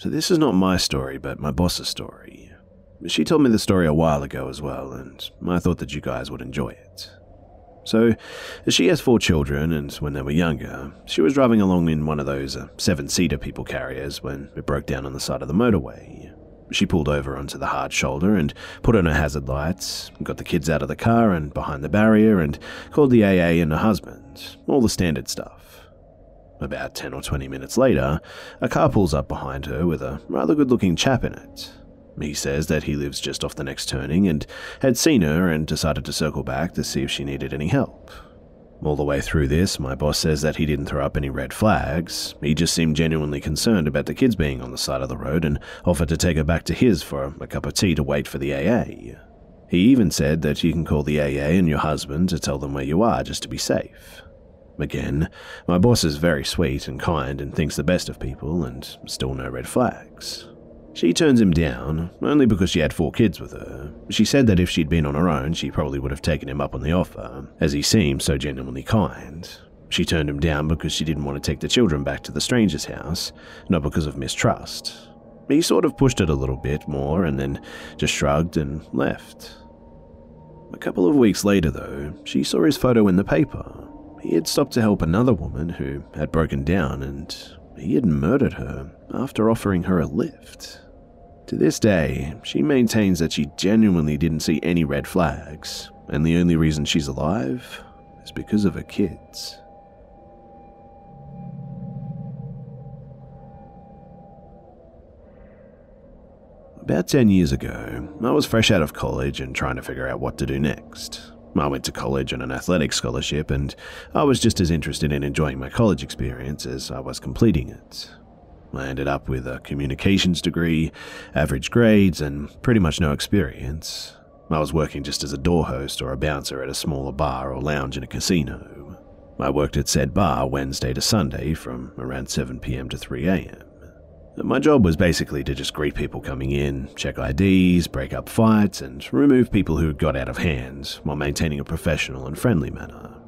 So, this is not my story, but my boss's story. She told me the story a while ago as well, and I thought that you guys would enjoy it. So, she has four children, and when they were younger, she was driving along in one of those uh, seven seater people carriers when it broke down on the side of the motorway. She pulled over onto the hard shoulder and put on her hazard lights, got the kids out of the car and behind the barrier, and called the AA and her husband. All the standard stuff. About 10 or 20 minutes later, a car pulls up behind her with a rather good looking chap in it. He says that he lives just off the next turning and had seen her and decided to circle back to see if she needed any help. All the way through this, my boss says that he didn't throw up any red flags. He just seemed genuinely concerned about the kids being on the side of the road and offered to take her back to his for a cup of tea to wait for the AA. He even said that you can call the AA and your husband to tell them where you are just to be safe. Again, my boss is very sweet and kind and thinks the best of people, and still no red flags. She turns him down, only because she had four kids with her. She said that if she'd been on her own, she probably would have taken him up on the offer, as he seemed so genuinely kind. She turned him down because she didn't want to take the children back to the stranger's house, not because of mistrust. He sort of pushed it a little bit more and then just shrugged and left. A couple of weeks later, though, she saw his photo in the paper. He had stopped to help another woman who had broken down and he had murdered her after offering her a lift. To this day, she maintains that she genuinely didn't see any red flags, and the only reason she's alive is because of her kids. About 10 years ago, I was fresh out of college and trying to figure out what to do next. I went to college on an athletic scholarship, and I was just as interested in enjoying my college experience as I was completing it. I ended up with a communications degree, average grades, and pretty much no experience. I was working just as a door host or a bouncer at a smaller bar or lounge in a casino. I worked at said bar Wednesday to Sunday from around 7pm to 3am. My job was basically to just greet people coming in, check IDs, break up fights, and remove people who got out of hand while maintaining a professional and friendly manner.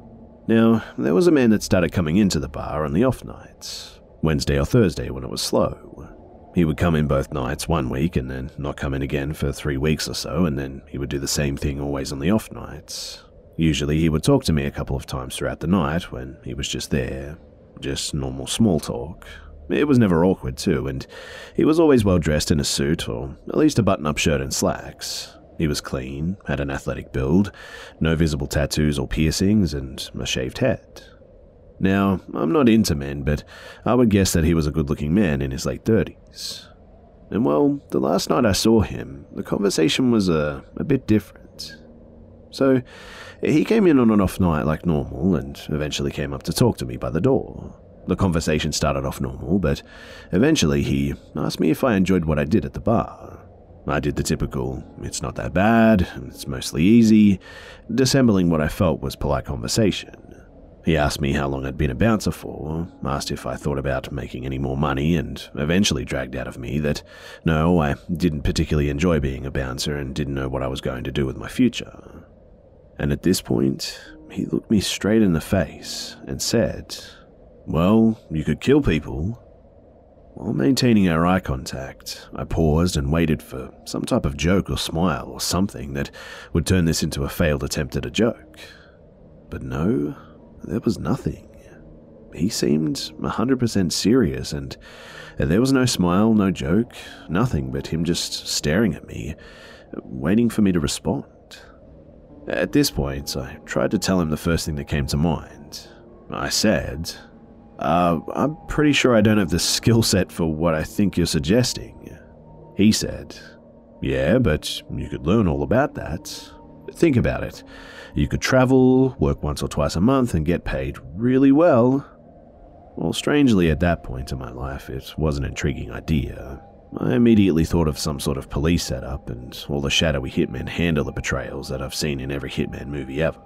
Now, there was a man that started coming into the bar on the off nights, Wednesday or Thursday when it was slow. He would come in both nights one week and then not come in again for three weeks or so, and then he would do the same thing always on the off nights. Usually he would talk to me a couple of times throughout the night when he was just there, just normal small talk, it was never awkward, too, and he was always well dressed in a suit, or at least a button up shirt and slacks. He was clean, had an athletic build, no visible tattoos or piercings, and a shaved head. Now, I'm not into men, but I would guess that he was a good looking man in his late 30s. And well, the last night I saw him, the conversation was a, a bit different. So, he came in on an off night like normal and eventually came up to talk to me by the door. The conversation started off normal, but eventually he asked me if I enjoyed what I did at the bar. I did the typical, it's not that bad, it's mostly easy, dissembling what I felt was polite conversation. He asked me how long I'd been a bouncer for, asked if I thought about making any more money, and eventually dragged out of me that no, I didn't particularly enjoy being a bouncer and didn't know what I was going to do with my future. And at this point, he looked me straight in the face and said, well, you could kill people. While maintaining our eye contact, I paused and waited for some type of joke or smile or something that would turn this into a failed attempt at a joke. But no, there was nothing. He seemed 100% serious, and there was no smile, no joke, nothing but him just staring at me, waiting for me to respond. At this point, I tried to tell him the first thing that came to mind. I said, uh, I'm pretty sure I don't have the skill set for what I think you're suggesting. He said, Yeah, but you could learn all about that. Think about it. You could travel, work once or twice a month, and get paid really well. Well, strangely, at that point in my life, it was an intriguing idea. I immediately thought of some sort of police setup and all the shadowy hitmen handle the betrayals that I've seen in every hitman movie ever.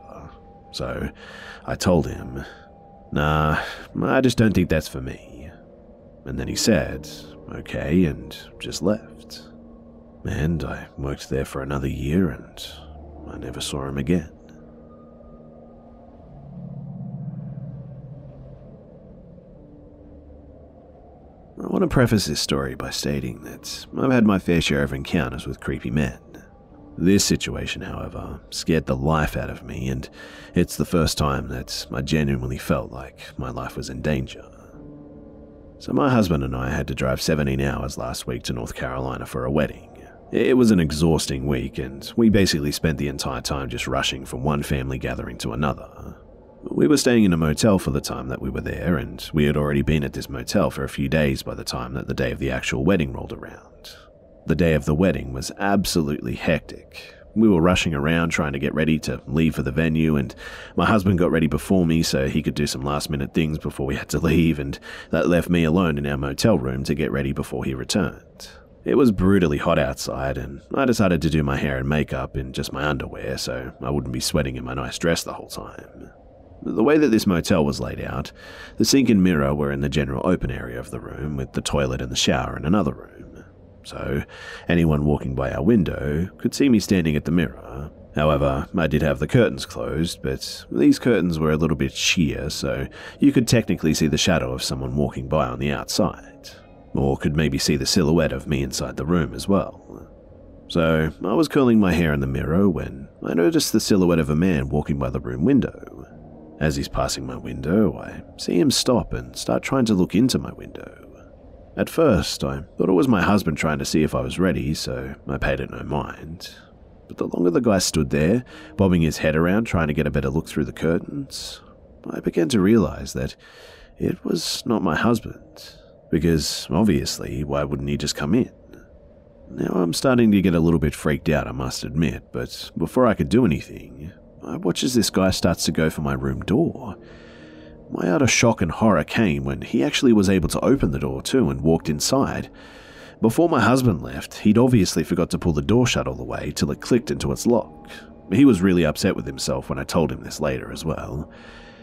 So I told him, Nah, I just don't think that's for me. And then he said, Okay, and just left. And I worked there for another year and I never saw him again. I want to preface this story by stating that I've had my fair share of encounters with creepy men. This situation, however, scared the life out of me, and it's the first time that I genuinely felt like my life was in danger. So, my husband and I had to drive 17 hours last week to North Carolina for a wedding. It was an exhausting week, and we basically spent the entire time just rushing from one family gathering to another. We were staying in a motel for the time that we were there, and we had already been at this motel for a few days by the time that the day of the actual wedding rolled around. The day of the wedding was absolutely hectic. We were rushing around trying to get ready to leave for the venue, and my husband got ready before me so he could do some last minute things before we had to leave, and that left me alone in our motel room to get ready before he returned. It was brutally hot outside, and I decided to do my hair and makeup in just my underwear so I wouldn't be sweating in my nice dress the whole time. The way that this motel was laid out, the sink and mirror were in the general open area of the room, with the toilet and the shower in another room. So, anyone walking by our window could see me standing at the mirror. However, I did have the curtains closed, but these curtains were a little bit sheer, so you could technically see the shadow of someone walking by on the outside, or could maybe see the silhouette of me inside the room as well. So, I was curling my hair in the mirror when I noticed the silhouette of a man walking by the room window. As he's passing my window, I see him stop and start trying to look into my window. At first, I thought it was my husband trying to see if I was ready, so I paid it no mind. But the longer the guy stood there, bobbing his head around trying to get a better look through the curtains, I began to realize that it was not my husband. Because obviously, why wouldn't he just come in? Now I'm starting to get a little bit freaked out, I must admit, but before I could do anything, I watch as this guy starts to go for my room door. My utter shock and horror came when he actually was able to open the door too and walked inside. Before my husband left, he'd obviously forgot to pull the door shut all the way till it clicked into its lock. He was really upset with himself when I told him this later as well.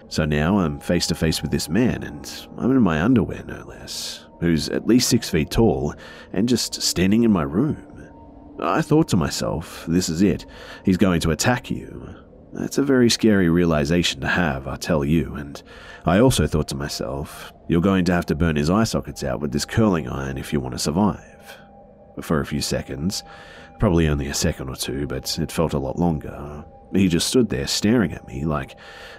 So now I'm face to face with this man, and I'm in my underwear no less, who's at least six feet tall and just standing in my room. I thought to myself, this is it, he's going to attack you. That's a very scary realization to have, I tell you, and I also thought to myself, you're going to have to burn his eye sockets out with this curling iron if you want to survive. For a few seconds, probably only a second or two, but it felt a lot longer, he just stood there staring at me like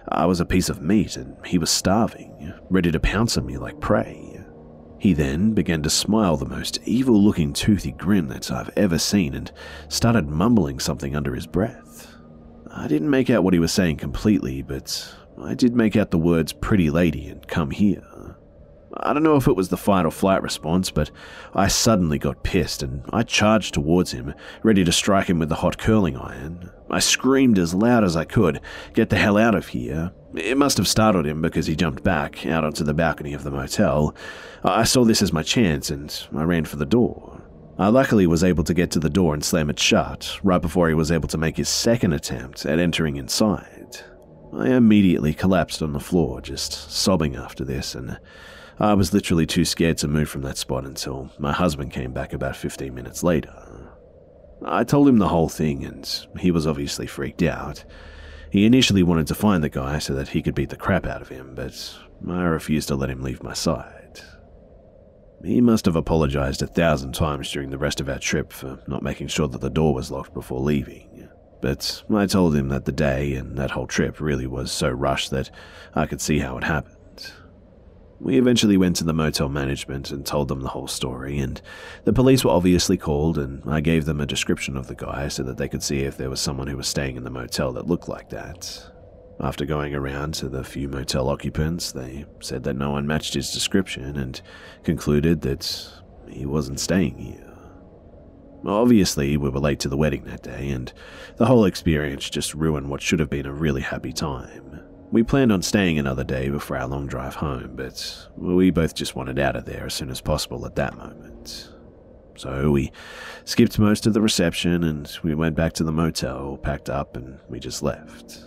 I was a piece of meat and he was starving, ready to pounce on me like prey. He then began to smile the most evil looking toothy grin that I've ever seen and started mumbling something under his breath. I didn't make out what he was saying completely, but I did make out the words pretty lady and come here. I don't know if it was the fight or flight response, but I suddenly got pissed and I charged towards him, ready to strike him with the hot curling iron. I screamed as loud as I could, Get the hell out of here. It must have startled him because he jumped back out onto the balcony of the motel. I saw this as my chance and I ran for the door. I luckily was able to get to the door and slam it shut right before he was able to make his second attempt at entering inside. I immediately collapsed on the floor, just sobbing after this, and I was literally too scared to move from that spot until my husband came back about 15 minutes later. I told him the whole thing, and he was obviously freaked out. He initially wanted to find the guy so that he could beat the crap out of him, but I refused to let him leave my side. He must have apologized a thousand times during the rest of our trip for not making sure that the door was locked before leaving. But I told him that the day and that whole trip really was so rushed that I could see how it happened. We eventually went to the motel management and told them the whole story, and the police were obviously called, and I gave them a description of the guy so that they could see if there was someone who was staying in the motel that looked like that. After going around to the few motel occupants, they said that no one matched his description and concluded that he wasn't staying here. Obviously, we were late to the wedding that day, and the whole experience just ruined what should have been a really happy time. We planned on staying another day before our long drive home, but we both just wanted out of there as soon as possible at that moment. So we skipped most of the reception and we went back to the motel, packed up, and we just left.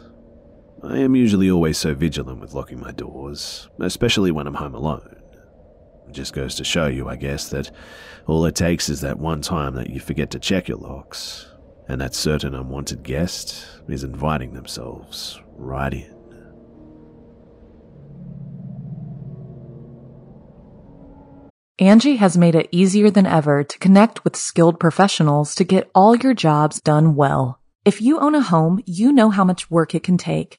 I am usually always so vigilant with locking my doors, especially when I'm home alone. It just goes to show you, I guess, that all it takes is that one time that you forget to check your locks, and that certain unwanted guest is inviting themselves right in. Angie has made it easier than ever to connect with skilled professionals to get all your jobs done well. If you own a home, you know how much work it can take,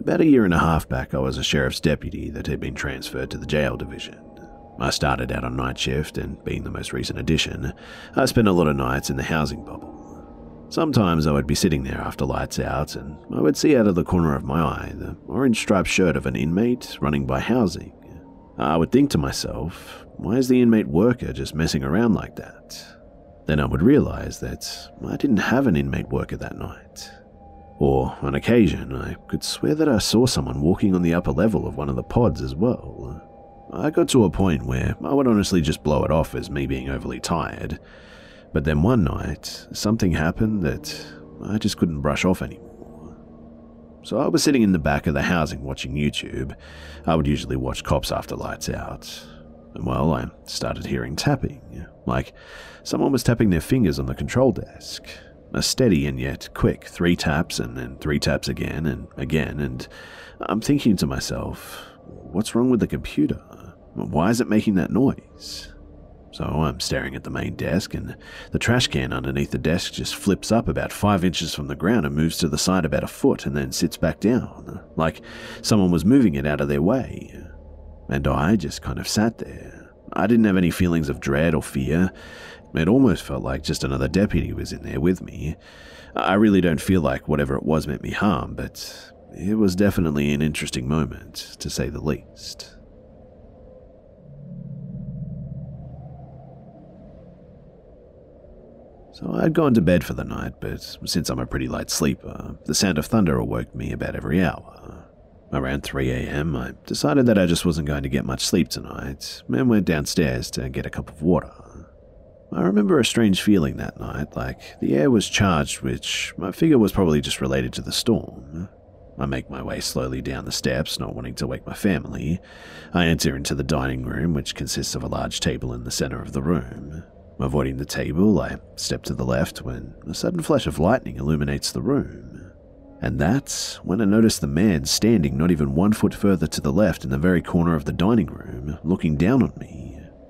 About a year and a half back, I was a sheriff's deputy that had been transferred to the jail division. I started out on night shift, and being the most recent addition, I spent a lot of nights in the housing bubble. Sometimes I would be sitting there after lights out, and I would see out of the corner of my eye the orange striped shirt of an inmate running by housing. I would think to myself, why is the inmate worker just messing around like that? Then I would realize that I didn't have an inmate worker that night. Or, on occasion, I could swear that I saw someone walking on the upper level of one of the pods as well. I got to a point where I would honestly just blow it off as me being overly tired. But then one night, something happened that I just couldn't brush off anymore. So I was sitting in the back of the housing watching YouTube. I would usually watch cops after lights out. And well, I started hearing tapping, like someone was tapping their fingers on the control desk. A steady and yet quick three taps and then three taps again and again, and I'm thinking to myself, what's wrong with the computer? Why is it making that noise? So I'm staring at the main desk, and the trash can underneath the desk just flips up about five inches from the ground and moves to the side about a foot and then sits back down, like someone was moving it out of their way. And I just kind of sat there. I didn't have any feelings of dread or fear. It almost felt like just another deputy was in there with me. I really don't feel like whatever it was meant me harm, but it was definitely an interesting moment, to say the least. So I'd gone to bed for the night, but since I'm a pretty light sleeper, the sound of thunder awoke me about every hour. Around 3 a.m., I decided that I just wasn't going to get much sleep tonight and went downstairs to get a cup of water. I remember a strange feeling that night, like the air was charged, which I figure was probably just related to the storm. I make my way slowly down the steps, not wanting to wake my family. I enter into the dining room, which consists of a large table in the center of the room. Avoiding the table, I step to the left when a sudden flash of lightning illuminates the room. And that's when I notice the man standing not even one foot further to the left in the very corner of the dining room, looking down on me.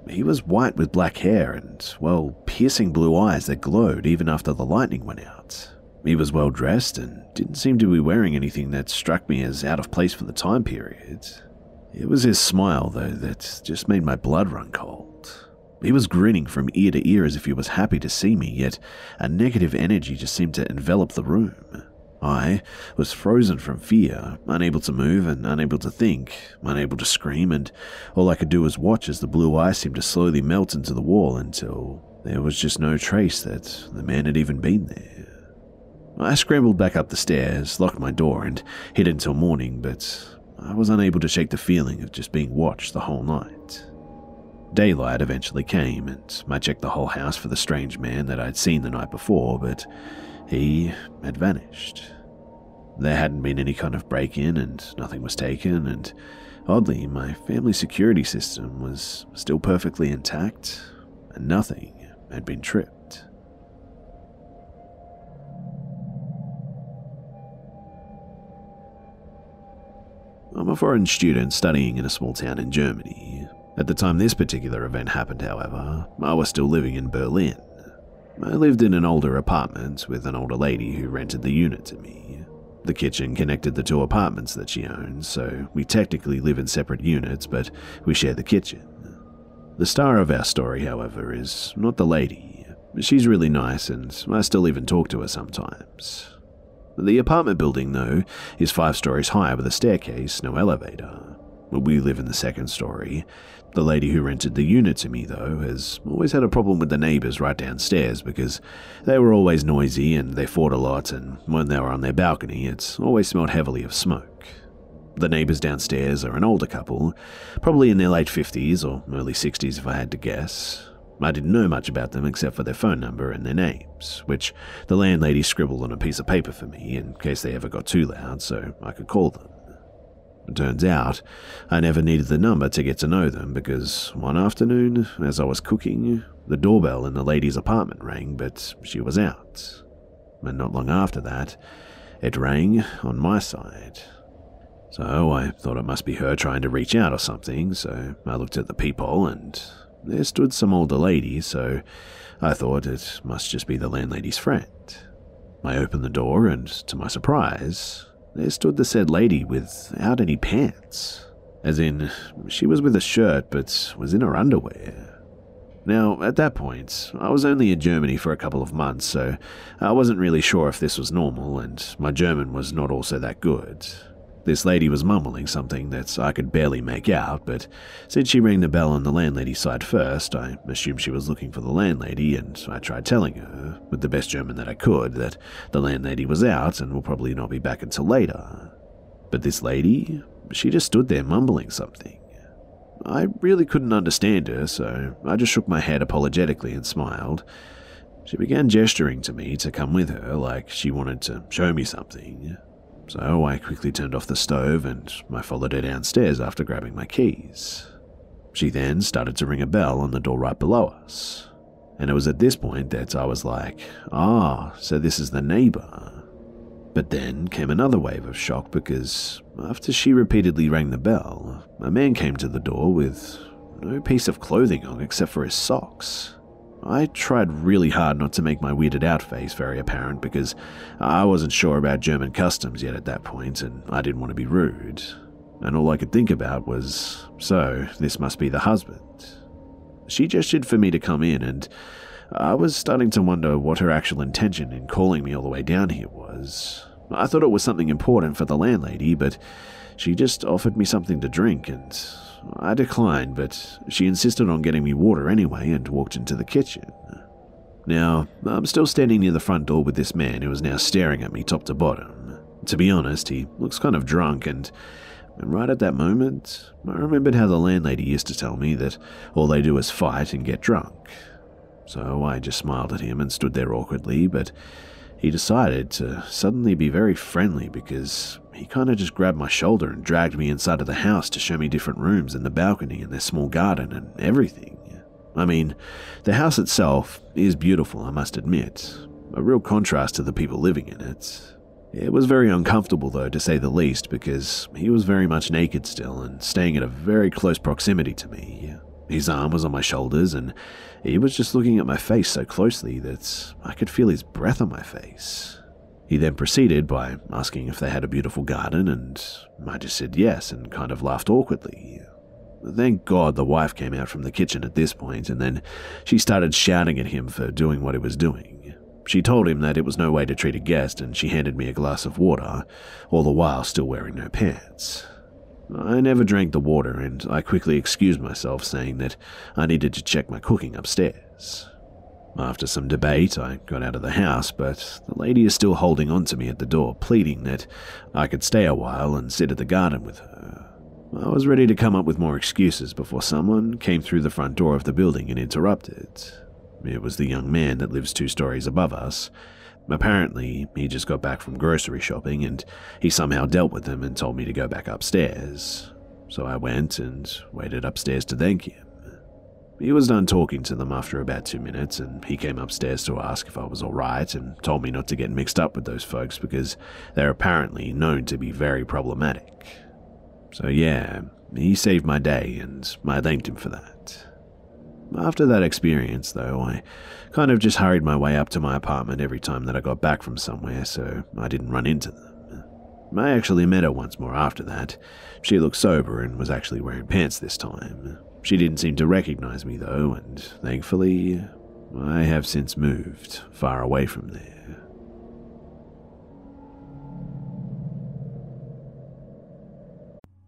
He was white with black hair and, well, piercing blue eyes that glowed even after the lightning went out. He was well dressed and didn't seem to be wearing anything that struck me as out of place for the time period. It was his smile, though, that just made my blood run cold. He was grinning from ear to ear as if he was happy to see me, yet a negative energy just seemed to envelop the room. I was frozen from fear, unable to move and unable to think, unable to scream, and all I could do was watch as the blue eyes seemed to slowly melt into the wall until there was just no trace that the man had even been there. I scrambled back up the stairs, locked my door, and hid until morning, but I was unable to shake the feeling of just being watched the whole night. Daylight eventually came, and I checked the whole house for the strange man that I'd seen the night before, but he had vanished. There hadn't been any kind of break in and nothing was taken, and oddly, my family security system was still perfectly intact and nothing had been tripped. I'm a foreign student studying in a small town in Germany. At the time this particular event happened, however, I was still living in Berlin. I lived in an older apartment with an older lady who rented the unit to me. The kitchen connected the two apartments that she owns, so we technically live in separate units, but we share the kitchen. The star of our story, however, is not the lady. She's really nice, and I still even talk to her sometimes. The apartment building, though, is five stories high with a staircase, no elevator. We live in the second story, the lady who rented the unit to me, though, has always had a problem with the neighbours right downstairs because they were always noisy and they fought a lot, and when they were on their balcony, it's always smelled heavily of smoke. The neighbours downstairs are an older couple, probably in their late 50s or early 60s if I had to guess. I didn't know much about them except for their phone number and their names, which the landlady scribbled on a piece of paper for me in case they ever got too loud so I could call them. Turns out, I never needed the number to get to know them because one afternoon, as I was cooking, the doorbell in the lady's apartment rang, but she was out. And not long after that, it rang on my side. So I thought it must be her trying to reach out or something, so I looked at the peephole and there stood some older lady, so I thought it must just be the landlady's friend. I opened the door and, to my surprise, there stood the said lady without any pants. As in, she was with a shirt but was in her underwear. Now, at that point, I was only in Germany for a couple of months, so I wasn't really sure if this was normal, and my German was not also that good. This lady was mumbling something that I could barely make out, but since she rang the bell on the landlady's side first, I assumed she was looking for the landlady, and I tried telling her, with the best German that I could, that the landlady was out and will probably not be back until later. But this lady, she just stood there mumbling something. I really couldn't understand her, so I just shook my head apologetically and smiled. She began gesturing to me to come with her, like she wanted to show me something. So I quickly turned off the stove and I followed her downstairs after grabbing my keys. She then started to ring a bell on the door right below us. And it was at this point that I was like, ah, so this is the neighbor. But then came another wave of shock because after she repeatedly rang the bell, a man came to the door with no piece of clothing on except for his socks. I tried really hard not to make my weirded out face very apparent because I wasn't sure about German customs yet at that point and I didn't want to be rude. And all I could think about was, so, this must be the husband. She gestured for me to come in, and I was starting to wonder what her actual intention in calling me all the way down here was. I thought it was something important for the landlady, but she just offered me something to drink, and I declined, but she insisted on getting me water anyway and walked into the kitchen. Now, I'm still standing near the front door with this man who is now staring at me top to bottom. To be honest, he looks kind of drunk, and, and right at that moment, I remembered how the landlady used to tell me that all they do is fight and get drunk. So I just smiled at him and stood there awkwardly, but he decided to suddenly be very friendly because he kind of just grabbed my shoulder and dragged me inside of the house to show me different rooms and the balcony and their small garden and everything. I mean, the house itself is beautiful, I must admit, a real contrast to the people living in it. It was very uncomfortable, though, to say the least, because he was very much naked still and staying at a very close proximity to me. His arm was on my shoulders, and he was just looking at my face so closely that I could feel his breath on my face. He then proceeded by asking if they had a beautiful garden, and I just said yes and kind of laughed awkwardly. Thank God the wife came out from the kitchen at this point, and then she started shouting at him for doing what he was doing. She told him that it was no way to treat a guest, and she handed me a glass of water, all the while still wearing no pants. I never drank the water, and I quickly excused myself, saying that I needed to check my cooking upstairs. After some debate, I got out of the house, but the lady is still holding on to me at the door, pleading that I could stay a while and sit at the garden with her. I was ready to come up with more excuses before someone came through the front door of the building and interrupted. It was the young man that lives two stories above us. Apparently, he just got back from grocery shopping and he somehow dealt with them and told me to go back upstairs. So I went and waited upstairs to thank him. He was done talking to them after about two minutes, and he came upstairs to ask if I was alright and told me not to get mixed up with those folks because they're apparently known to be very problematic. So, yeah, he saved my day, and I thanked him for that. After that experience, though, I kind of just hurried my way up to my apartment every time that I got back from somewhere so I didn't run into them. I actually met her once more after that. She looked sober and was actually wearing pants this time. She didn't seem to recognize me, though, and thankfully, I have since moved far away from there.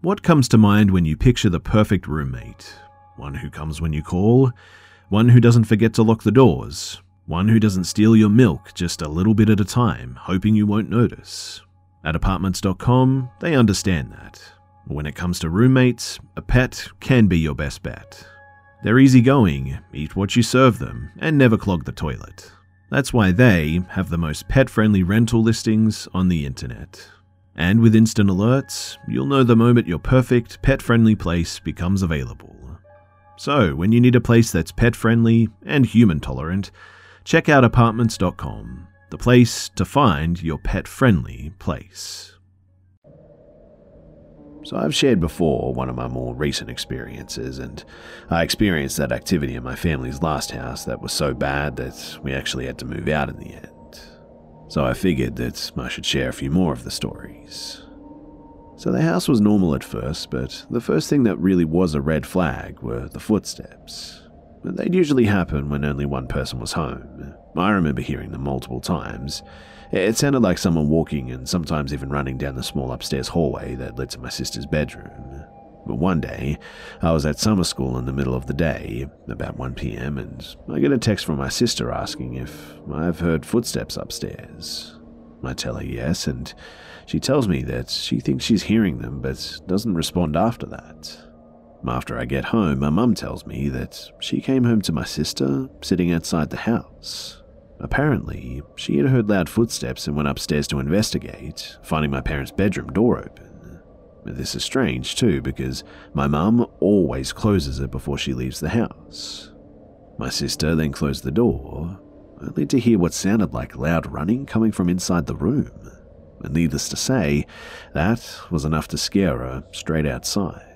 What comes to mind when you picture the perfect roommate? One who comes when you call, one who doesn't forget to lock the doors, one who doesn't steal your milk just a little bit at a time, hoping you won't notice. At apartments.com, they understand that. When it comes to roommates, a pet can be your best bet. They're easygoing, eat what you serve them, and never clog the toilet. That's why they have the most pet friendly rental listings on the internet. And with instant alerts, you'll know the moment your perfect, pet friendly place becomes available. So, when you need a place that's pet friendly and human tolerant, check out apartments.com, the place to find your pet friendly place. So, I've shared before one of my more recent experiences, and I experienced that activity in my family's last house that was so bad that we actually had to move out in the end so I figured that I should share a few more of the stories. So the house was normal at first, but the first thing that really was a red flag were the footsteps. They'd usually happen when only one person was home. I remember hearing them multiple times. It sounded like someone walking and sometimes even running down the small upstairs hallway that led to my sister's bedroom. But one day, I was at summer school in the middle of the day, about 1 pm, and I get a text from my sister asking if I've heard footsteps upstairs. I tell her yes, and she tells me that she thinks she's hearing them but doesn't respond after that. After I get home, my mum tells me that she came home to my sister sitting outside the house. Apparently, she had heard loud footsteps and went upstairs to investigate, finding my parents' bedroom door open. This is strange too, because my mum always closes it before she leaves the house. My sister then closed the door, uh, only to hear what sounded like loud running coming from inside the room. And needless to say, that was enough to scare her straight outside.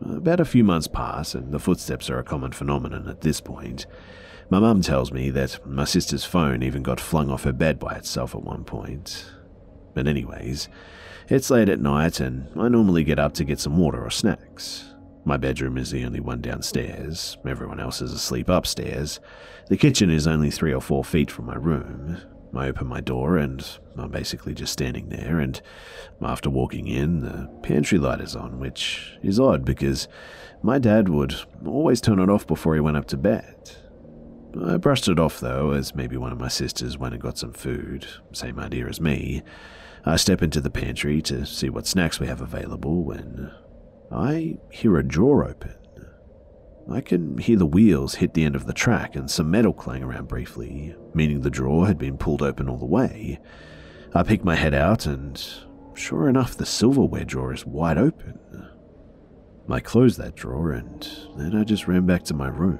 About a few months pass, and the footsteps are a common phenomenon at this point. My mum tells me that my sister's phone even got flung off her bed by itself at one point. But, anyways, it's late at night, and I normally get up to get some water or snacks. My bedroom is the only one downstairs, everyone else is asleep upstairs. The kitchen is only three or four feet from my room. I open my door and I'm basically just standing there, and after walking in, the pantry light is on, which is odd because my dad would always turn it off before he went up to bed. I brushed it off though, as maybe one of my sisters went and got some food, same idea as me. I step into the pantry to see what snacks we have available when I hear a drawer open. I can hear the wheels hit the end of the track and some metal clang around briefly, meaning the drawer had been pulled open all the way. I pick my head out and, sure enough, the silverware drawer is wide open. I close that drawer and then I just ran back to my room.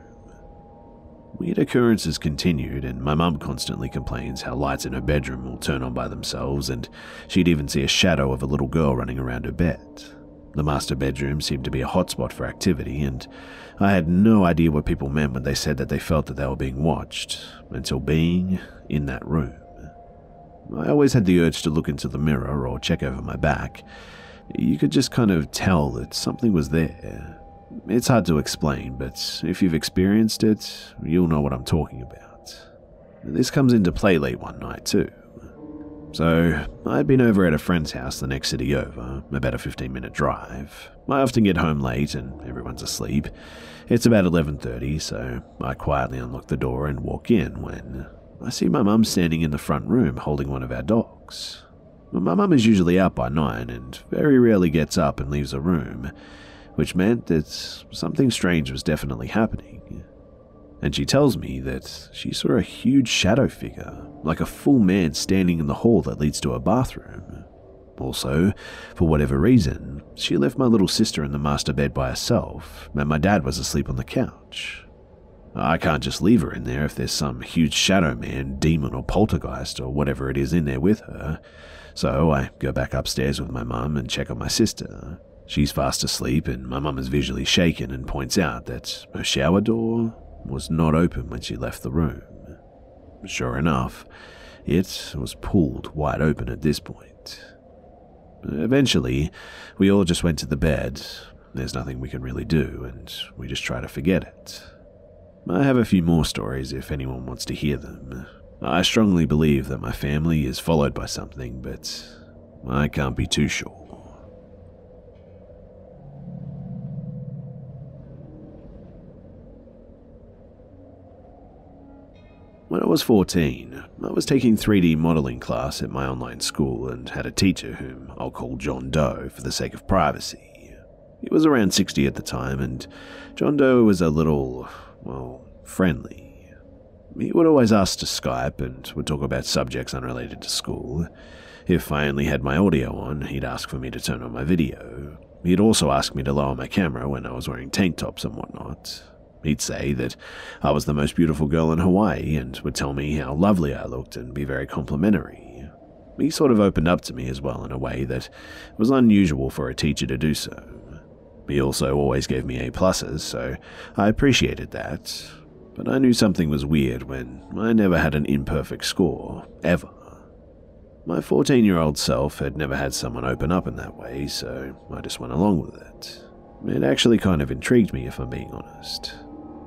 Weird occurrences continued, and my mum constantly complains how lights in her bedroom will turn on by themselves, and she'd even see a shadow of a little girl running around her bed. The master bedroom seemed to be a hotspot for activity, and I had no idea what people meant when they said that they felt that they were being watched, until being in that room. I always had the urge to look into the mirror or check over my back. You could just kind of tell that something was there, it's hard to explain, but if you've experienced it, you'll know what I'm talking about. This comes into play late one night, too. So, I'd been over at a friend's house the next city over, about a 15 minute drive. I often get home late and everyone's asleep. It's about 11:30, so I quietly unlock the door and walk in when I see my mum standing in the front room holding one of our dogs. My mum is usually out by 9 and very rarely gets up and leaves the room which meant that something strange was definitely happening. and she tells me that she saw a huge shadow figure, like a full man standing in the hall that leads to a bathroom. Also, for whatever reason, she left my little sister in the master bed by herself, and my dad was asleep on the couch. I can't just leave her in there if there's some huge shadow man, demon, or poltergeist, or whatever it is in there with her. So I go back upstairs with my mum and check on my sister. She's fast asleep, and my mum is visually shaken and points out that her shower door was not open when she left the room. Sure enough, it was pulled wide open at this point. Eventually, we all just went to the bed. There's nothing we can really do, and we just try to forget it. I have a few more stories if anyone wants to hear them. I strongly believe that my family is followed by something, but I can't be too sure. When I was 14, I was taking 3D modeling class at my online school and had a teacher whom I'll call John Doe for the sake of privacy. He was around 60 at the time, and John Doe was a little, well, friendly. He would always ask to Skype and would talk about subjects unrelated to school. If I only had my audio on, he'd ask for me to turn on my video. He'd also ask me to lower my camera when I was wearing tank tops and whatnot. He'd say that I was the most beautiful girl in Hawaii and would tell me how lovely I looked and be very complimentary. He sort of opened up to me as well in a way that was unusual for a teacher to do so. He also always gave me A pluses, so I appreciated that. But I knew something was weird when I never had an imperfect score, ever. My 14 year old self had never had someone open up in that way, so I just went along with it. It actually kind of intrigued me, if I'm being honest.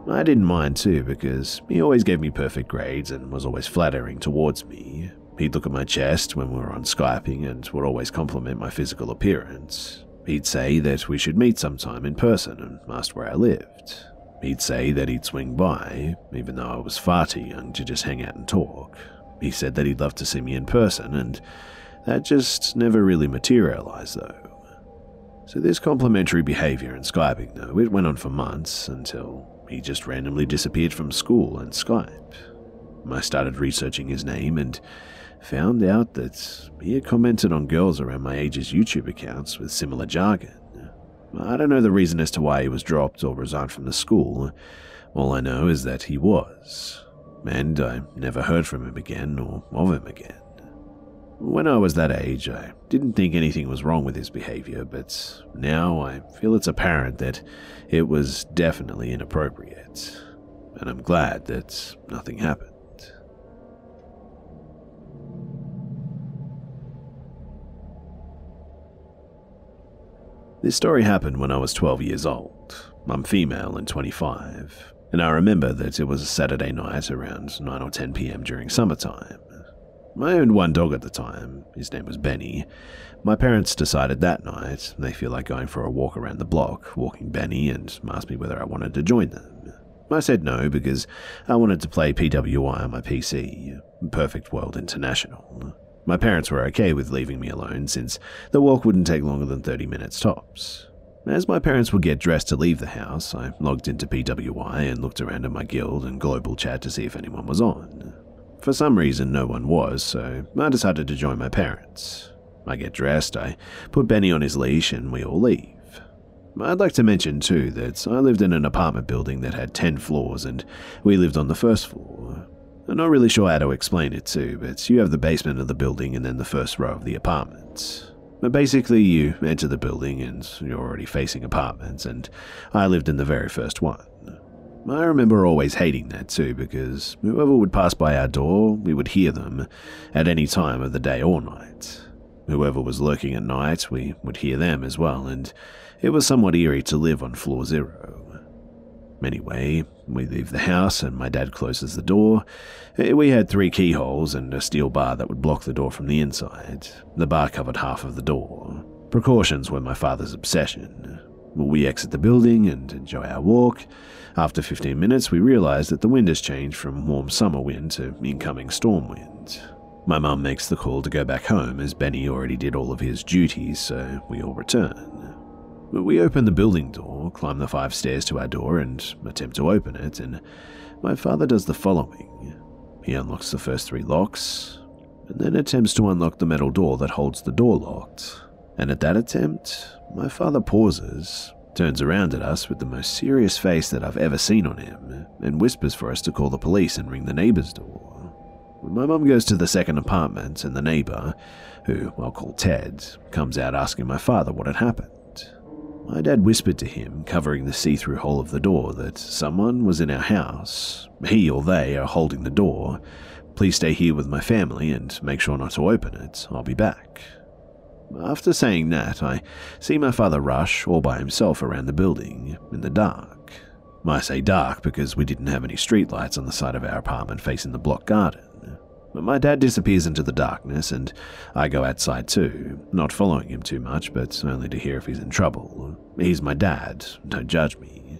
I didn't mind too because he always gave me perfect grades and was always flattering towards me. He'd look at my chest when we were on Skyping and would always compliment my physical appearance. He'd say that we should meet sometime in person and asked where I lived. He'd say that he'd swing by, even though I was far too young to just hang out and talk. He said that he'd love to see me in person, and that just never really materialized though. So this complimentary behavior and Skyping though, it went on for months until he just randomly disappeared from school and Skype. I started researching his name and found out that he had commented on girls around my age's YouTube accounts with similar jargon. I don't know the reason as to why he was dropped or resigned from the school. All I know is that he was, and I never heard from him again or of him again. When I was that age, I didn't think anything was wrong with his behavior, but now I feel it's apparent that it was definitely inappropriate, and I'm glad that nothing happened. This story happened when I was 12 years old. I'm female and 25, and I remember that it was a Saturday night around 9 or 10 pm during summertime. I owned one dog at the time. His name was Benny. My parents decided that night they feel like going for a walk around the block, walking Benny, and asked me whether I wanted to join them. I said no because I wanted to play PWI on my PC, Perfect World International. My parents were okay with leaving me alone since the walk wouldn't take longer than 30 minutes tops. As my parents would get dressed to leave the house, I logged into PWI and looked around at my guild and global chat to see if anyone was on. For some reason, no one was, so I decided to join my parents. I get dressed, I put Benny on his leash, and we all leave. I'd like to mention, too, that I lived in an apartment building that had 10 floors, and we lived on the first floor. I'm not really sure how to explain it, too, but you have the basement of the building and then the first row of the apartments. But basically, you enter the building and you're already facing apartments, and I lived in the very first one. I remember always hating that too, because whoever would pass by our door, we would hear them at any time of the day or night. Whoever was lurking at night, we would hear them as well, and it was somewhat eerie to live on floor zero. Anyway, we leave the house and my dad closes the door. Eh, we had three keyholes and a steel bar that would block the door from the inside. The bar covered half of the door. Precautions were my father's obsession. We exit the building and enjoy our walk. After 15 minutes, we realize that the wind has changed from warm summer wind to incoming storm wind. My mum makes the call to go back home as Benny already did all of his duties, so we all return. We open the building door, climb the five stairs to our door, and attempt to open it, and My father does the following he unlocks the first three locks, and then attempts to unlock the metal door that holds the door locked. And at that attempt, my father pauses, turns around at us with the most serious face that I've ever seen on him, and whispers for us to call the police and ring the neighbor's door. My mum goes to the second apartment, and the neighbor, who I'll call Ted, comes out asking my father what had happened. My dad whispered to him, covering the see through hole of the door, that someone was in our house. He or they are holding the door. Please stay here with my family and make sure not to open it. I'll be back. After saying that, I see my father rush all by himself around the building in the dark. I say dark because we didn't have any streetlights on the side of our apartment facing the block garden. But my dad disappears into the darkness, and I go outside too, not following him too much, but only to hear if he's in trouble. He's my dad, don't judge me.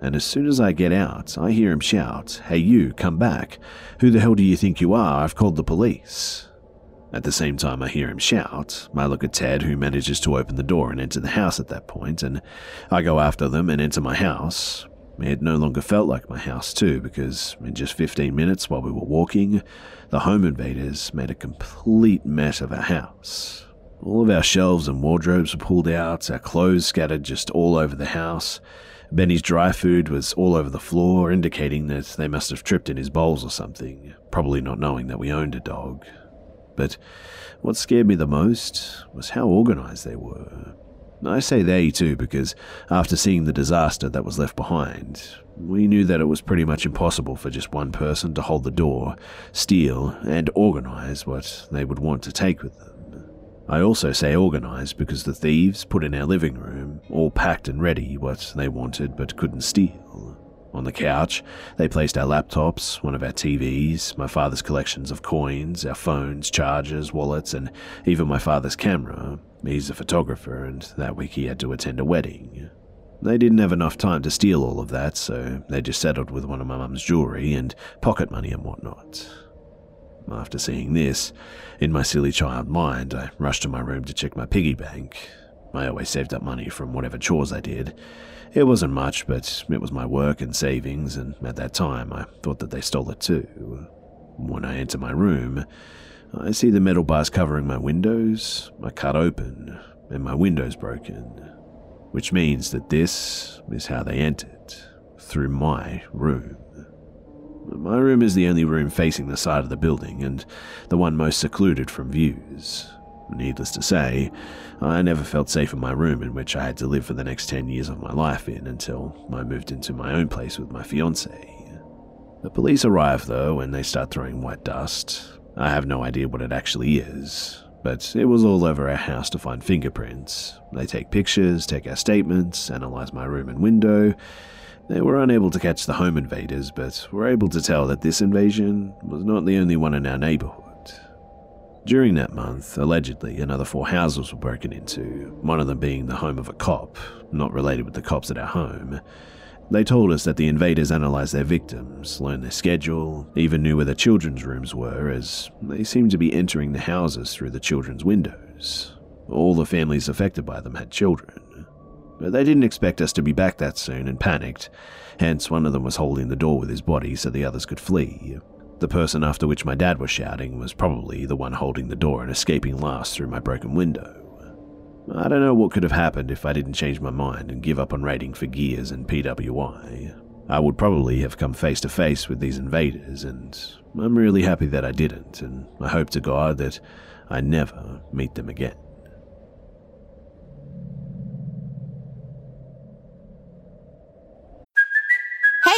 And as soon as I get out, I hear him shout, Hey, you, come back. Who the hell do you think you are? I've called the police. At the same time, I hear him shout. I look at Ted, who manages to open the door and enter the house at that point, and I go after them and enter my house. It no longer felt like my house, too, because in just 15 minutes while we were walking, the home invaders made a complete mess of our house. All of our shelves and wardrobes were pulled out, our clothes scattered just all over the house. Benny's dry food was all over the floor, indicating that they must have tripped in his bowls or something, probably not knowing that we owned a dog. But what scared me the most was how organized they were. I say they too because after seeing the disaster that was left behind, we knew that it was pretty much impossible for just one person to hold the door, steal, and organize what they would want to take with them. I also say organised because the thieves put in our living room, all packed and ready, what they wanted but couldn't steal. On the couch, they placed our laptops, one of our TVs, my father's collections of coins, our phones, chargers, wallets, and even my father's camera. He's a photographer, and that week he had to attend a wedding. They didn't have enough time to steal all of that, so they just settled with one of my mum's jewelry and pocket money and whatnot. After seeing this, in my silly child mind, I rushed to my room to check my piggy bank. I always saved up money from whatever chores I did. It wasn't much, but it was my work and savings, and at that time I thought that they stole it too. When I enter my room, I see the metal bars covering my windows are cut open, and my windows broken which means that this is how they entered through my room. My room is the only room facing the side of the building and the one most secluded from views. Needless to say, I never felt safe in my room in which I had to live for the next 10 years of my life in until I moved into my own place with my fiance. The police arrive though and they start throwing white dust. I have no idea what it actually is, but it was all over our house to find fingerprints. They take pictures, take our statements, analyze my room and window. They were unable to catch the home invaders, but were able to tell that this invasion was not the only one in our neighborhood. During that month, allegedly, another four houses were broken into, one of them being the home of a cop, not related with the cops at our home. They told us that the invaders analysed their victims, learned their schedule, even knew where the children's rooms were, as they seemed to be entering the houses through the children's windows. All the families affected by them had children. But they didn't expect us to be back that soon and panicked, hence, one of them was holding the door with his body so the others could flee. The person after which my dad was shouting was probably the one holding the door and escaping last through my broken window. I don't know what could have happened if I didn't change my mind and give up on raiding for gears and PWI. I would probably have come face to face with these invaders, and I'm really happy that I didn't, and I hope to God that I never meet them again. Hey,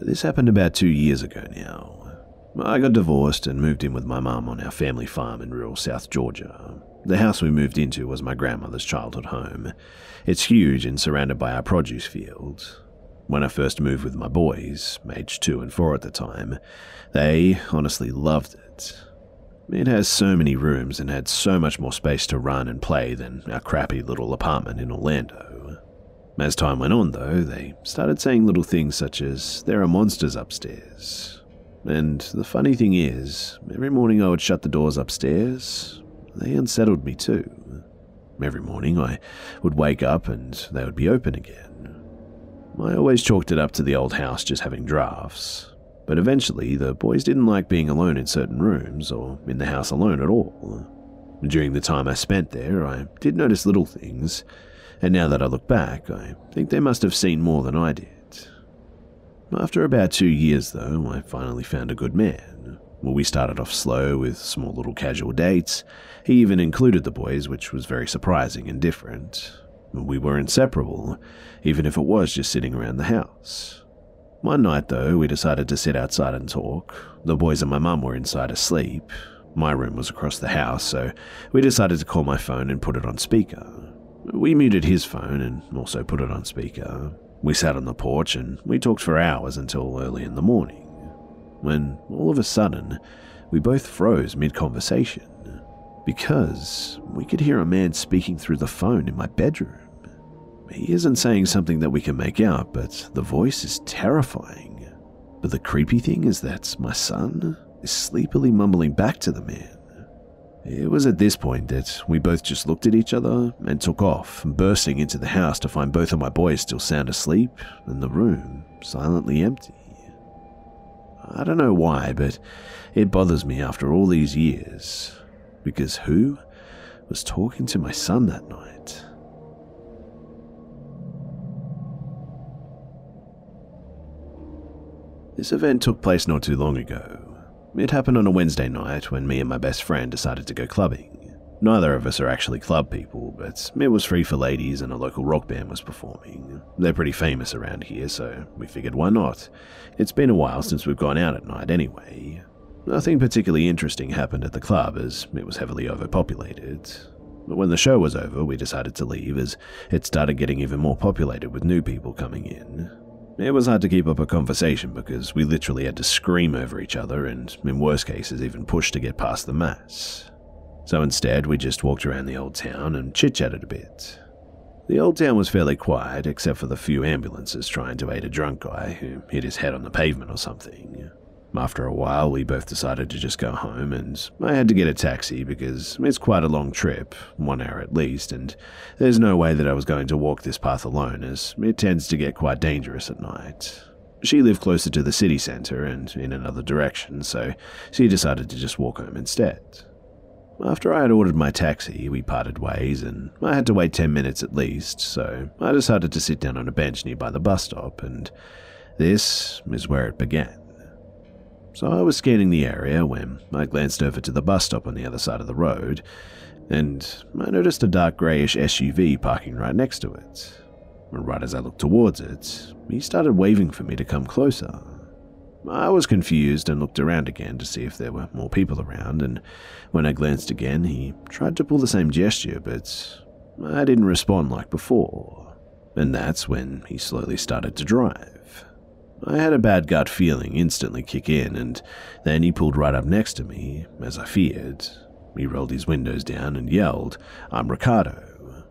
This happened about two years ago now. I got divorced and moved in with my mum on our family farm in rural South Georgia. The house we moved into was my grandmother's childhood home. It's huge and surrounded by our produce fields. When I first moved with my boys, aged two and four at the time, they honestly loved it. It has so many rooms and had so much more space to run and play than our crappy little apartment in Orlando. As time went on, though, they started saying little things such as, There are monsters upstairs. And the funny thing is, every morning I would shut the doors upstairs, they unsettled me too. Every morning I would wake up and they would be open again. I always chalked it up to the old house just having drafts, but eventually the boys didn't like being alone in certain rooms or in the house alone at all. During the time I spent there, I did notice little things, and now that I look back, I think they must have seen more than I did. After about two years, though, I finally found a good man. Well, we started off slow with small little casual dates. He even included the boys, which was very surprising and different. We were inseparable, even if it was just sitting around the house. One night, though, we decided to sit outside and talk. The boys and my mum were inside asleep. My room was across the house, so we decided to call my phone and put it on speaker. We muted his phone and also put it on speaker. We sat on the porch and we talked for hours until early in the morning, when all of a sudden we both froze mid conversation because we could hear a man speaking through the phone in my bedroom. He isn't saying something that we can make out, but the voice is terrifying. But the creepy thing is that my son is sleepily mumbling back to the man. It was at this point that we both just looked at each other and took off, bursting into the house to find both of my boys still sound asleep and the room silently empty. I don't know why, but it bothers me after all these years. Because who was talking to my son that night? This event took place not too long ago, it happened on a Wednesday night when me and my best friend decided to go clubbing. Neither of us are actually club people, but it was free for ladies and a local rock band was performing. They're pretty famous around here, so we figured why not? It's been a while since we've gone out at night anyway. Nothing particularly interesting happened at the club as it was heavily overpopulated. But when the show was over, we decided to leave as it started getting even more populated with new people coming in. It was hard to keep up a conversation because we literally had to scream over each other and, in worst cases, even push to get past the mass. So instead, we just walked around the old town and chit chatted a bit. The old town was fairly quiet, except for the few ambulances trying to aid a drunk guy who hit his head on the pavement or something. After a while, we both decided to just go home, and I had to get a taxi because it's quite a long trip, one hour at least, and there's no way that I was going to walk this path alone, as it tends to get quite dangerous at night. She lived closer to the city centre and in another direction, so she decided to just walk home instead. After I had ordered my taxi, we parted ways, and I had to wait 10 minutes at least, so I decided to sit down on a bench nearby the bus stop, and this is where it began. So I was scanning the area when I glanced over to the bus stop on the other side of the road, and I noticed a dark greyish SUV parking right next to it. Right as I looked towards it, he started waving for me to come closer. I was confused and looked around again to see if there were more people around, and when I glanced again, he tried to pull the same gesture, but I didn't respond like before. And that's when he slowly started to drive. I had a bad gut feeling instantly kick in, and then he pulled right up next to me, as I feared. He rolled his windows down and yelled, I'm Ricardo.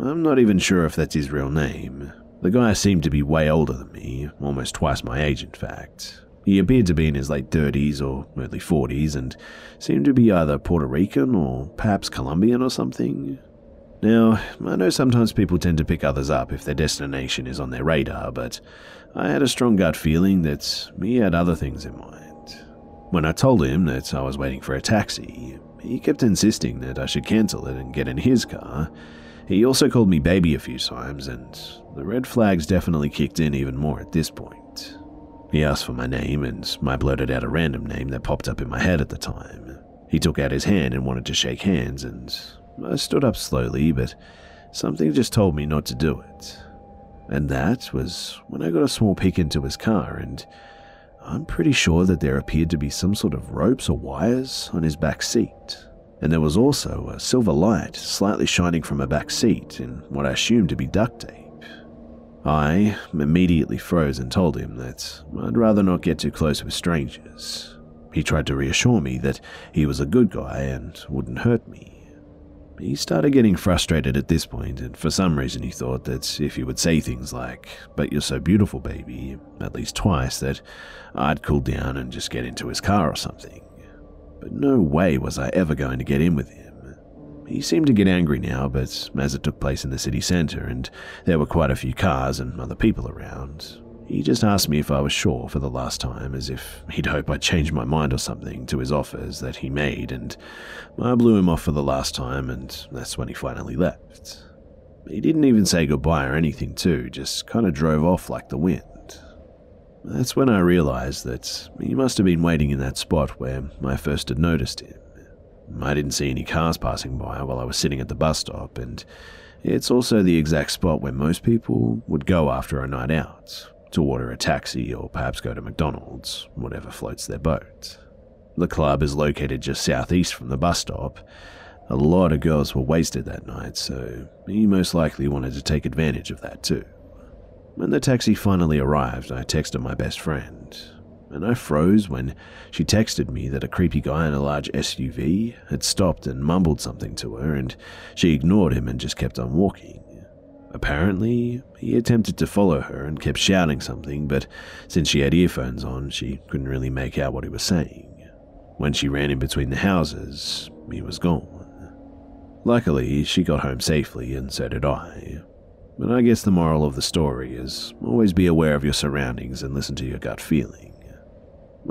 I'm not even sure if that's his real name. The guy seemed to be way older than me, almost twice my age, in fact. He appeared to be in his late 30s or early 40s and seemed to be either Puerto Rican or perhaps Colombian or something. Now, I know sometimes people tend to pick others up if their destination is on their radar, but I had a strong gut feeling that he had other things in mind. When I told him that I was waiting for a taxi, he kept insisting that I should cancel it and get in his car. He also called me baby a few times, and the red flags definitely kicked in even more at this point. He asked for my name, and I blurted out a random name that popped up in my head at the time. He took out his hand and wanted to shake hands, and I stood up slowly, but something just told me not to do it. And that was when I got a small peek into his car, and I'm pretty sure that there appeared to be some sort of ropes or wires on his back seat. And there was also a silver light slightly shining from a back seat in what I assumed to be duct tape. I immediately froze and told him that I'd rather not get too close with strangers. He tried to reassure me that he was a good guy and wouldn't hurt me. He started getting frustrated at this point, and for some reason he thought that if he would say things like, But you're so beautiful, baby, at least twice, that I'd cool down and just get into his car or something. But no way was I ever going to get in with him. He seemed to get angry now, but as it took place in the city centre and there were quite a few cars and other people around, he just asked me if I was sure for the last time, as if he'd hope I'd change my mind or something to his offers that he made, and I blew him off for the last time, and that's when he finally left. He didn't even say goodbye or anything, too, just kind of drove off like the wind. That's when I realized that he must have been waiting in that spot where I first had noticed him. I didn't see any cars passing by while I was sitting at the bus stop, and it's also the exact spot where most people would go after a night out to order a taxi or perhaps go to McDonald's, whatever floats their boat. The club is located just southeast from the bus stop. A lot of girls were wasted that night, so he most likely wanted to take advantage of that too. When the taxi finally arrived, I texted my best friend, and I froze when she texted me that a creepy guy in a large SUV had stopped and mumbled something to her, and she ignored him and just kept on walking. Apparently, he attempted to follow her and kept shouting something, but since she had earphones on, she couldn't really make out what he was saying. When she ran in between the houses, he was gone. Luckily, she got home safely, and so did I. But I guess the moral of the story is always be aware of your surroundings and listen to your gut feeling.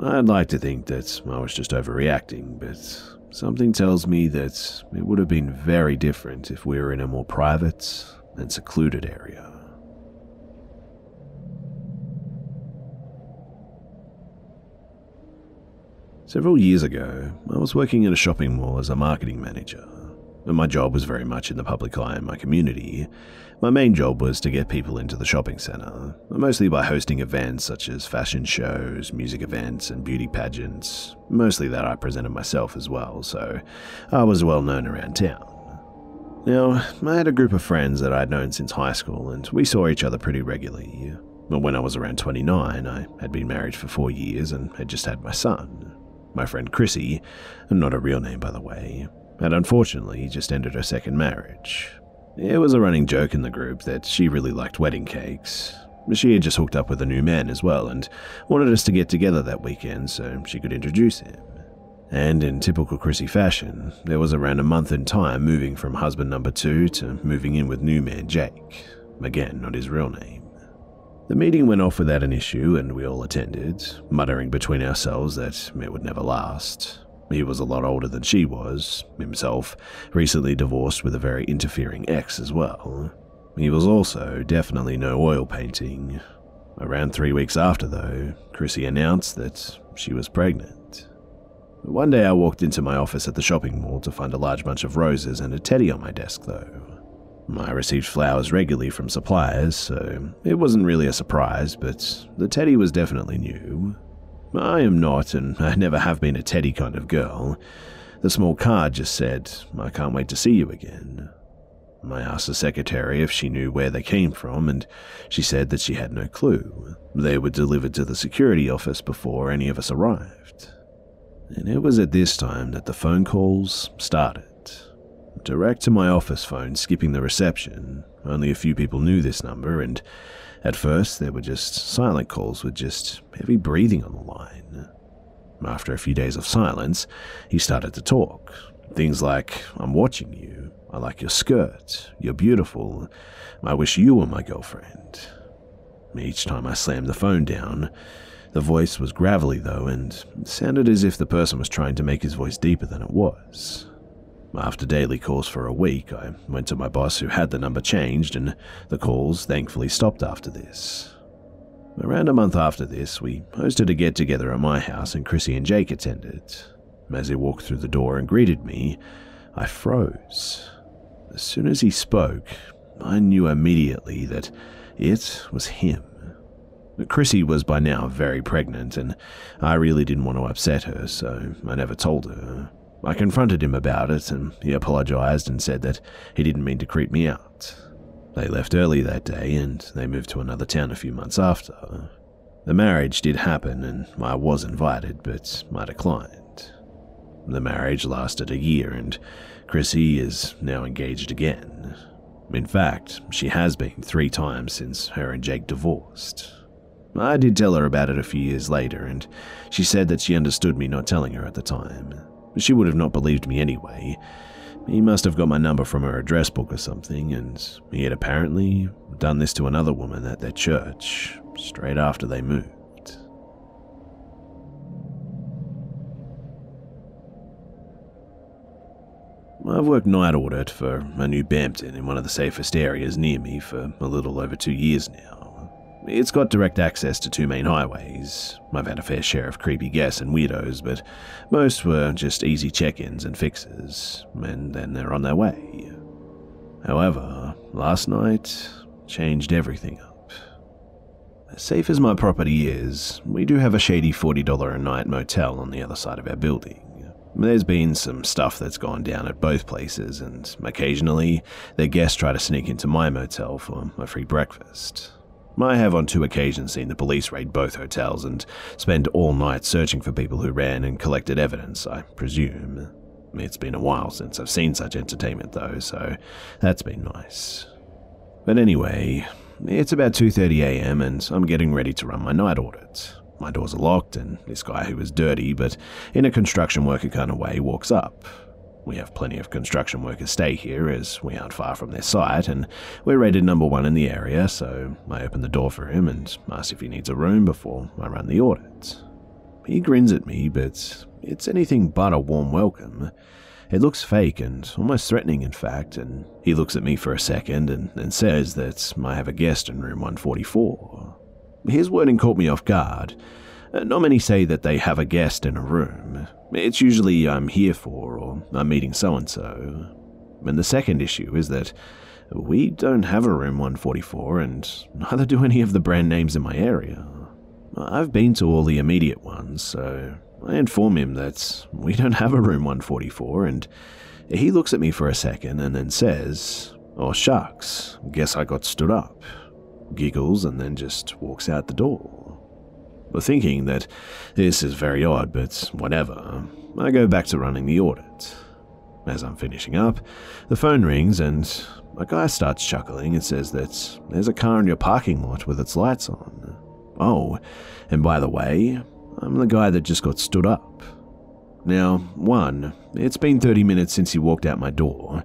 I'd like to think that I was just overreacting, but something tells me that it would have been very different if we were in a more private and secluded area. Several years ago, I was working in a shopping mall as a marketing manager. And my job was very much in the public eye in my community. My main job was to get people into the shopping centre, mostly by hosting events such as fashion shows, music events, and beauty pageants. Mostly that I presented myself as well, so I was well known around town. Now, I had a group of friends that I'd known since high school, and we saw each other pretty regularly. But when I was around 29, I had been married for four years and had just had my son. My friend Chrissy, not a real name by the way, had unfortunately just ended her second marriage. It was a running joke in the group that she really liked wedding cakes. She had just hooked up with a new man as well and wanted us to get together that weekend so she could introduce him. And in typical Chrissy fashion, there was around a month in time moving from husband number two to moving in with new man Jake. Again, not his real name. The meeting went off without an issue, and we all attended, muttering between ourselves that it would never last. He was a lot older than she was, himself, recently divorced with a very interfering ex as well. He was also definitely no oil painting. Around three weeks after, though, Chrissy announced that she was pregnant. One day I walked into my office at the shopping mall to find a large bunch of roses and a teddy on my desk, though. I received flowers regularly from suppliers, so it wasn't really a surprise, but the teddy was definitely new. I am not, and I never have been a teddy kind of girl. The small card just said, I can't wait to see you again. I asked the secretary if she knew where they came from, and she said that she had no clue. They were delivered to the security office before any of us arrived. And it was at this time that the phone calls started. Direct to my office phone, skipping the reception. Only a few people knew this number, and at first there were just silent calls with just heavy breathing on the line. After a few days of silence, he started to talk. Things like, I'm watching you, I like your skirt, you're beautiful, I wish you were my girlfriend. Each time I slammed the phone down, the voice was gravelly, though, and sounded as if the person was trying to make his voice deeper than it was. After daily calls for a week, I went to my boss who had the number changed, and the calls thankfully stopped after this. Around a month after this, we hosted a get together at my house, and Chrissy and Jake attended. As he walked through the door and greeted me, I froze. As soon as he spoke, I knew immediately that it was him. Chrissy was by now very pregnant, and I really didn't want to upset her, so I never told her. I confronted him about it, and he apologized and said that he didn't mean to creep me out. They left early that day and they moved to another town a few months after. The marriage did happen and I was invited, but I declined. The marriage lasted a year and Chrissy is now engaged again. In fact, she has been three times since her and Jake divorced. I did tell her about it a few years later, and she said that she understood me not telling her at the time. She would have not believed me anyway. He must have got my number from her address book or something, and he had apparently done this to another woman at their church straight after they moved. I've worked night audit for a New Bampton in one of the safest areas near me for a little over two years now. It's got direct access to two main highways. I've had a fair share of creepy guests and weirdos, but most were just easy check ins and fixes, and then they're on their way. However, last night changed everything up. As safe as my property is, we do have a shady $40 a night motel on the other side of our building. There's been some stuff that's gone down at both places, and occasionally their guests try to sneak into my motel for a free breakfast. I have on two occasions seen the police raid both hotels and spend all night searching for people who ran and collected evidence, I presume. It's been a while since I've seen such entertainment though, so that's been nice. But anyway, it's about 2:30 a.m. and I'm getting ready to run my night audit. My doors are locked and this guy who is dirty but in a construction worker kind of way walks up. We have plenty of construction workers stay here as we aren't far from their site, and we're rated number one in the area, so I open the door for him and ask if he needs a room before I run the audit. He grins at me, but it's anything but a warm welcome. It looks fake and almost threatening, in fact, and he looks at me for a second and then says that I have a guest in room 144. His wording caught me off guard. Uh, not many say that they have a guest in a room, it's usually I'm here for, or I'm meeting so and so. And the second issue is that we don't have a room 144, and neither do any of the brand names in my area. I've been to all the immediate ones, so I inform him that we don't have a room 144, and he looks at me for a second and then says, Oh, shucks, guess I got stood up. Giggles and then just walks out the door thinking that this is very odd, but whatever. I go back to running the audit. As I'm finishing up, the phone rings and a guy starts chuckling and says that there's a car in your parking lot with its lights on. Oh, and by the way, I'm the guy that just got stood up. Now, one, it's been 30 minutes since he walked out my door.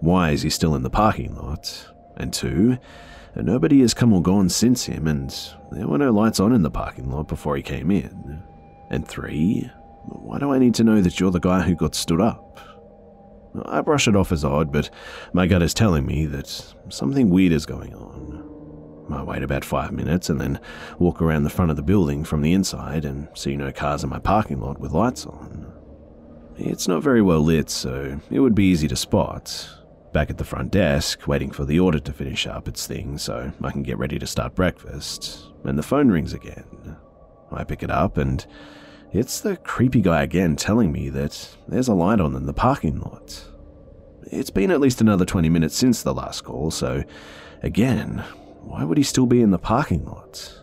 Why is he still in the parking lot? And two, nobody has come or gone since him, and there were no lights on in the parking lot before he came in. And three, why do I need to know that you're the guy who got stood up? I brush it off as odd, but my gut is telling me that something weird is going on. I wait about five minutes and then walk around the front of the building from the inside and see no cars in my parking lot with lights on. It's not very well lit, so it would be easy to spot, Back at the front desk, waiting for the order to finish up its thing so I can get ready to start breakfast, and the phone rings again. I pick it up, and it's the creepy guy again telling me that there's a light on in the parking lot. It's been at least another 20 minutes since the last call, so again, why would he still be in the parking lot?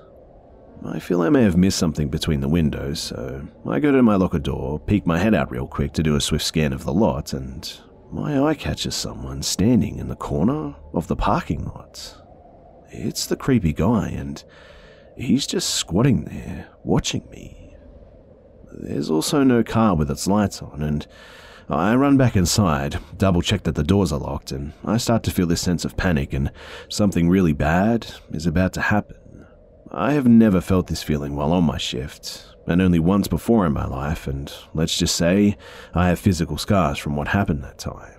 I feel I may have missed something between the windows, so I go to my locker door, peek my head out real quick to do a swift scan of the lot, and my eye catches someone standing in the corner of the parking lot. It's the creepy guy, and he's just squatting there, watching me. There's also no car with its lights on, and I run back inside, double check that the doors are locked, and I start to feel this sense of panic and something really bad is about to happen. I have never felt this feeling while on my shift, and only once before in my life, and let's just say I have physical scars from what happened that time.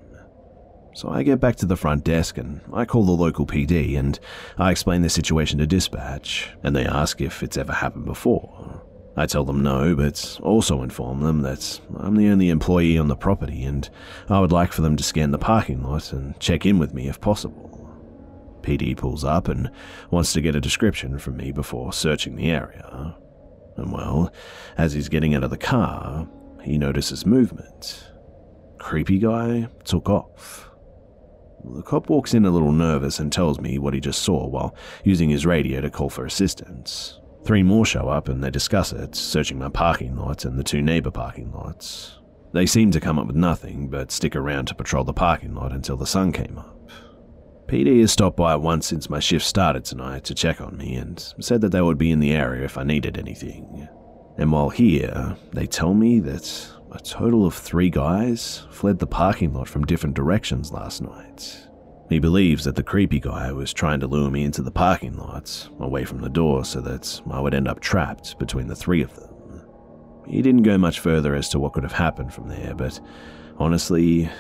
So I get back to the front desk and I call the local PD and I explain the situation to dispatch, and they ask if it's ever happened before. I tell them no, but also inform them that I'm the only employee on the property and I would like for them to scan the parking lot and check in with me if possible. PD pulls up and wants to get a description from me before searching the area. And well, as he's getting out of the car, he notices movement. Creepy guy took off. The cop walks in a little nervous and tells me what he just saw while using his radio to call for assistance. Three more show up and they discuss it, searching my parking lot and the two neighbour parking lots. They seem to come up with nothing, but stick around to patrol the parking lot until the sun came up. PD has stopped by once since my shift started tonight to check on me and said that they would be in the area if I needed anything. And while here, they tell me that a total of three guys fled the parking lot from different directions last night. He believes that the creepy guy was trying to lure me into the parking lot, away from the door, so that I would end up trapped between the three of them. He didn't go much further as to what could have happened from there, but honestly,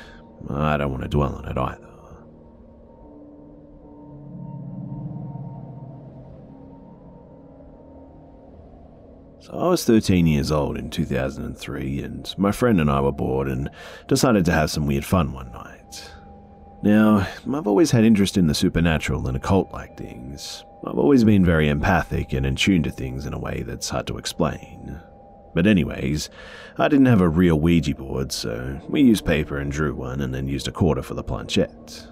I don't want to dwell on it either. I was 13 years old in 2003, and my friend and I were bored and decided to have some weird fun one night. Now, I've always had interest in the supernatural and occult like things. I've always been very empathic and in tune to things in a way that's hard to explain. But, anyways, I didn't have a real Ouija board, so we used paper and drew one and then used a quarter for the planchette.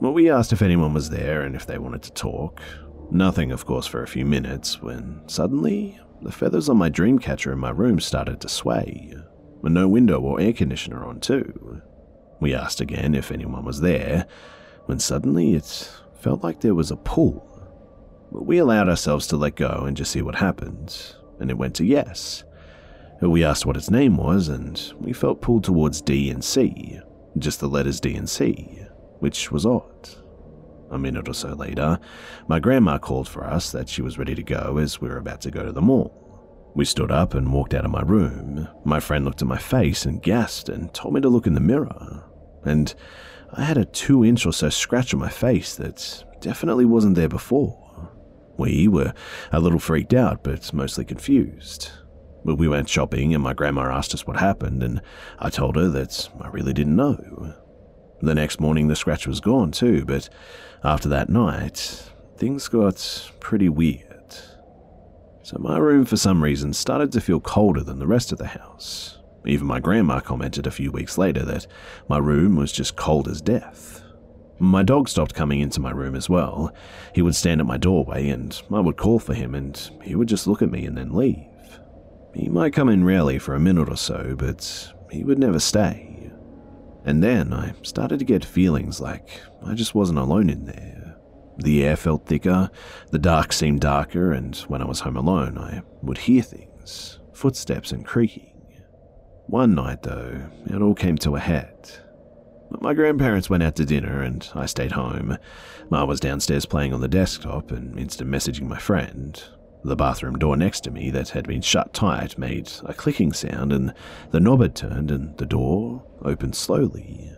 Well, we asked if anyone was there and if they wanted to talk. Nothing, of course, for a few minutes, when suddenly the feathers on my dream catcher in my room started to sway, with no window or air conditioner on, too. We asked again if anyone was there, when suddenly it felt like there was a pull. But we allowed ourselves to let go and just see what happened, and it went to yes. We asked what its name was, and we felt pulled towards D and C, just the letters D and C, which was odd. A minute or so later, my grandma called for us that she was ready to go as we were about to go to the mall. We stood up and walked out of my room. My friend looked at my face and gasped and told me to look in the mirror. And I had a two inch or so scratch on my face that definitely wasn't there before. We were a little freaked out, but mostly confused. But we went shopping, and my grandma asked us what happened, and I told her that I really didn't know. The next morning, the scratch was gone too, but after that night, things got pretty weird. So, my room, for some reason, started to feel colder than the rest of the house. Even my grandma commented a few weeks later that my room was just cold as death. My dog stopped coming into my room as well. He would stand at my doorway and I would call for him and he would just look at me and then leave. He might come in rarely for a minute or so, but he would never stay. And then I started to get feelings like I just wasn't alone in there. The air felt thicker, the dark seemed darker, and when I was home alone, I would hear things footsteps and creaking. One night, though, it all came to a head. My grandparents went out to dinner and I stayed home. Ma was downstairs playing on the desktop and instant messaging my friend. The bathroom door next to me that had been shut tight made a clicking sound and the knob had turned and the door opened slowly.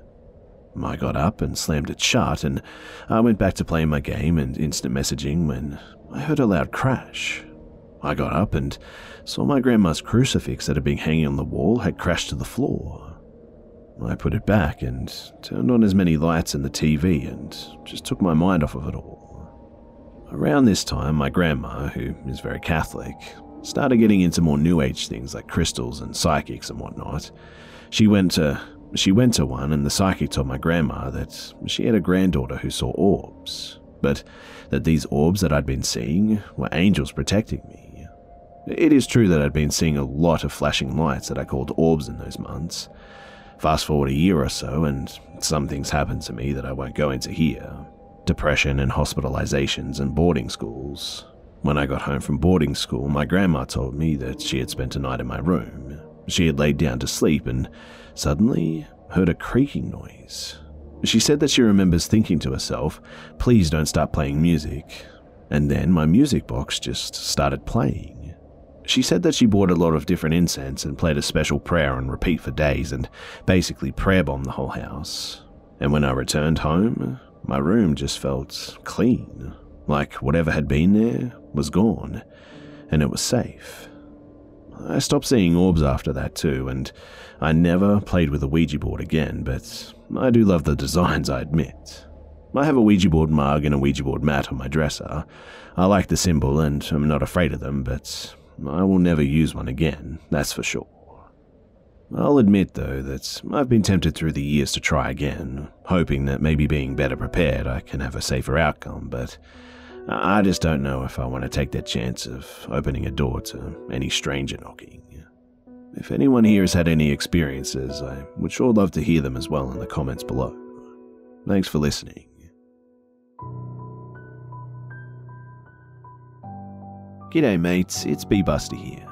I got up and slammed it shut and I went back to playing my game and instant messaging when I heard a loud crash. I got up and saw my grandma's crucifix that had been hanging on the wall had crashed to the floor. I put it back and turned on as many lights in the TV and just took my mind off of it all. Around this time, my grandma, who is very Catholic, started getting into more new age things like crystals and psychics and whatnot. She went to she went to one and the psychic told my grandma that she had a granddaughter who saw orbs, but that these orbs that I'd been seeing were angels protecting me. It is true that I'd been seeing a lot of flashing lights that I called orbs in those months. Fast forward a year or so, and some things happened to me that I won't go into here depression and hospitalizations and boarding schools. When I got home from boarding school, my grandma told me that she had spent a night in my room. She had laid down to sleep and suddenly heard a creaking noise. She said that she remembers thinking to herself, please don't start playing music. And then my music box just started playing. She said that she bought a lot of different incense and played a special prayer on repeat for days and basically prayer bombed the whole house. And when I returned home, my room just felt clean, like whatever had been there was gone, and it was safe. I stopped seeing orbs after that too, and I never played with a Ouija board again, but I do love the designs, I admit. I have a Ouija board mug and a Ouija board mat on my dresser. I like the symbol and I'm not afraid of them, but I will never use one again, that's for sure. I'll admit, though, that I've been tempted through the years to try again, hoping that maybe being better prepared I can have a safer outcome, but I just don't know if I want to take that chance of opening a door to any stranger knocking. If anyone here has had any experiences, I would sure love to hear them as well in the comments below. Thanks for listening. G'day, mates, it's Be.Busta here.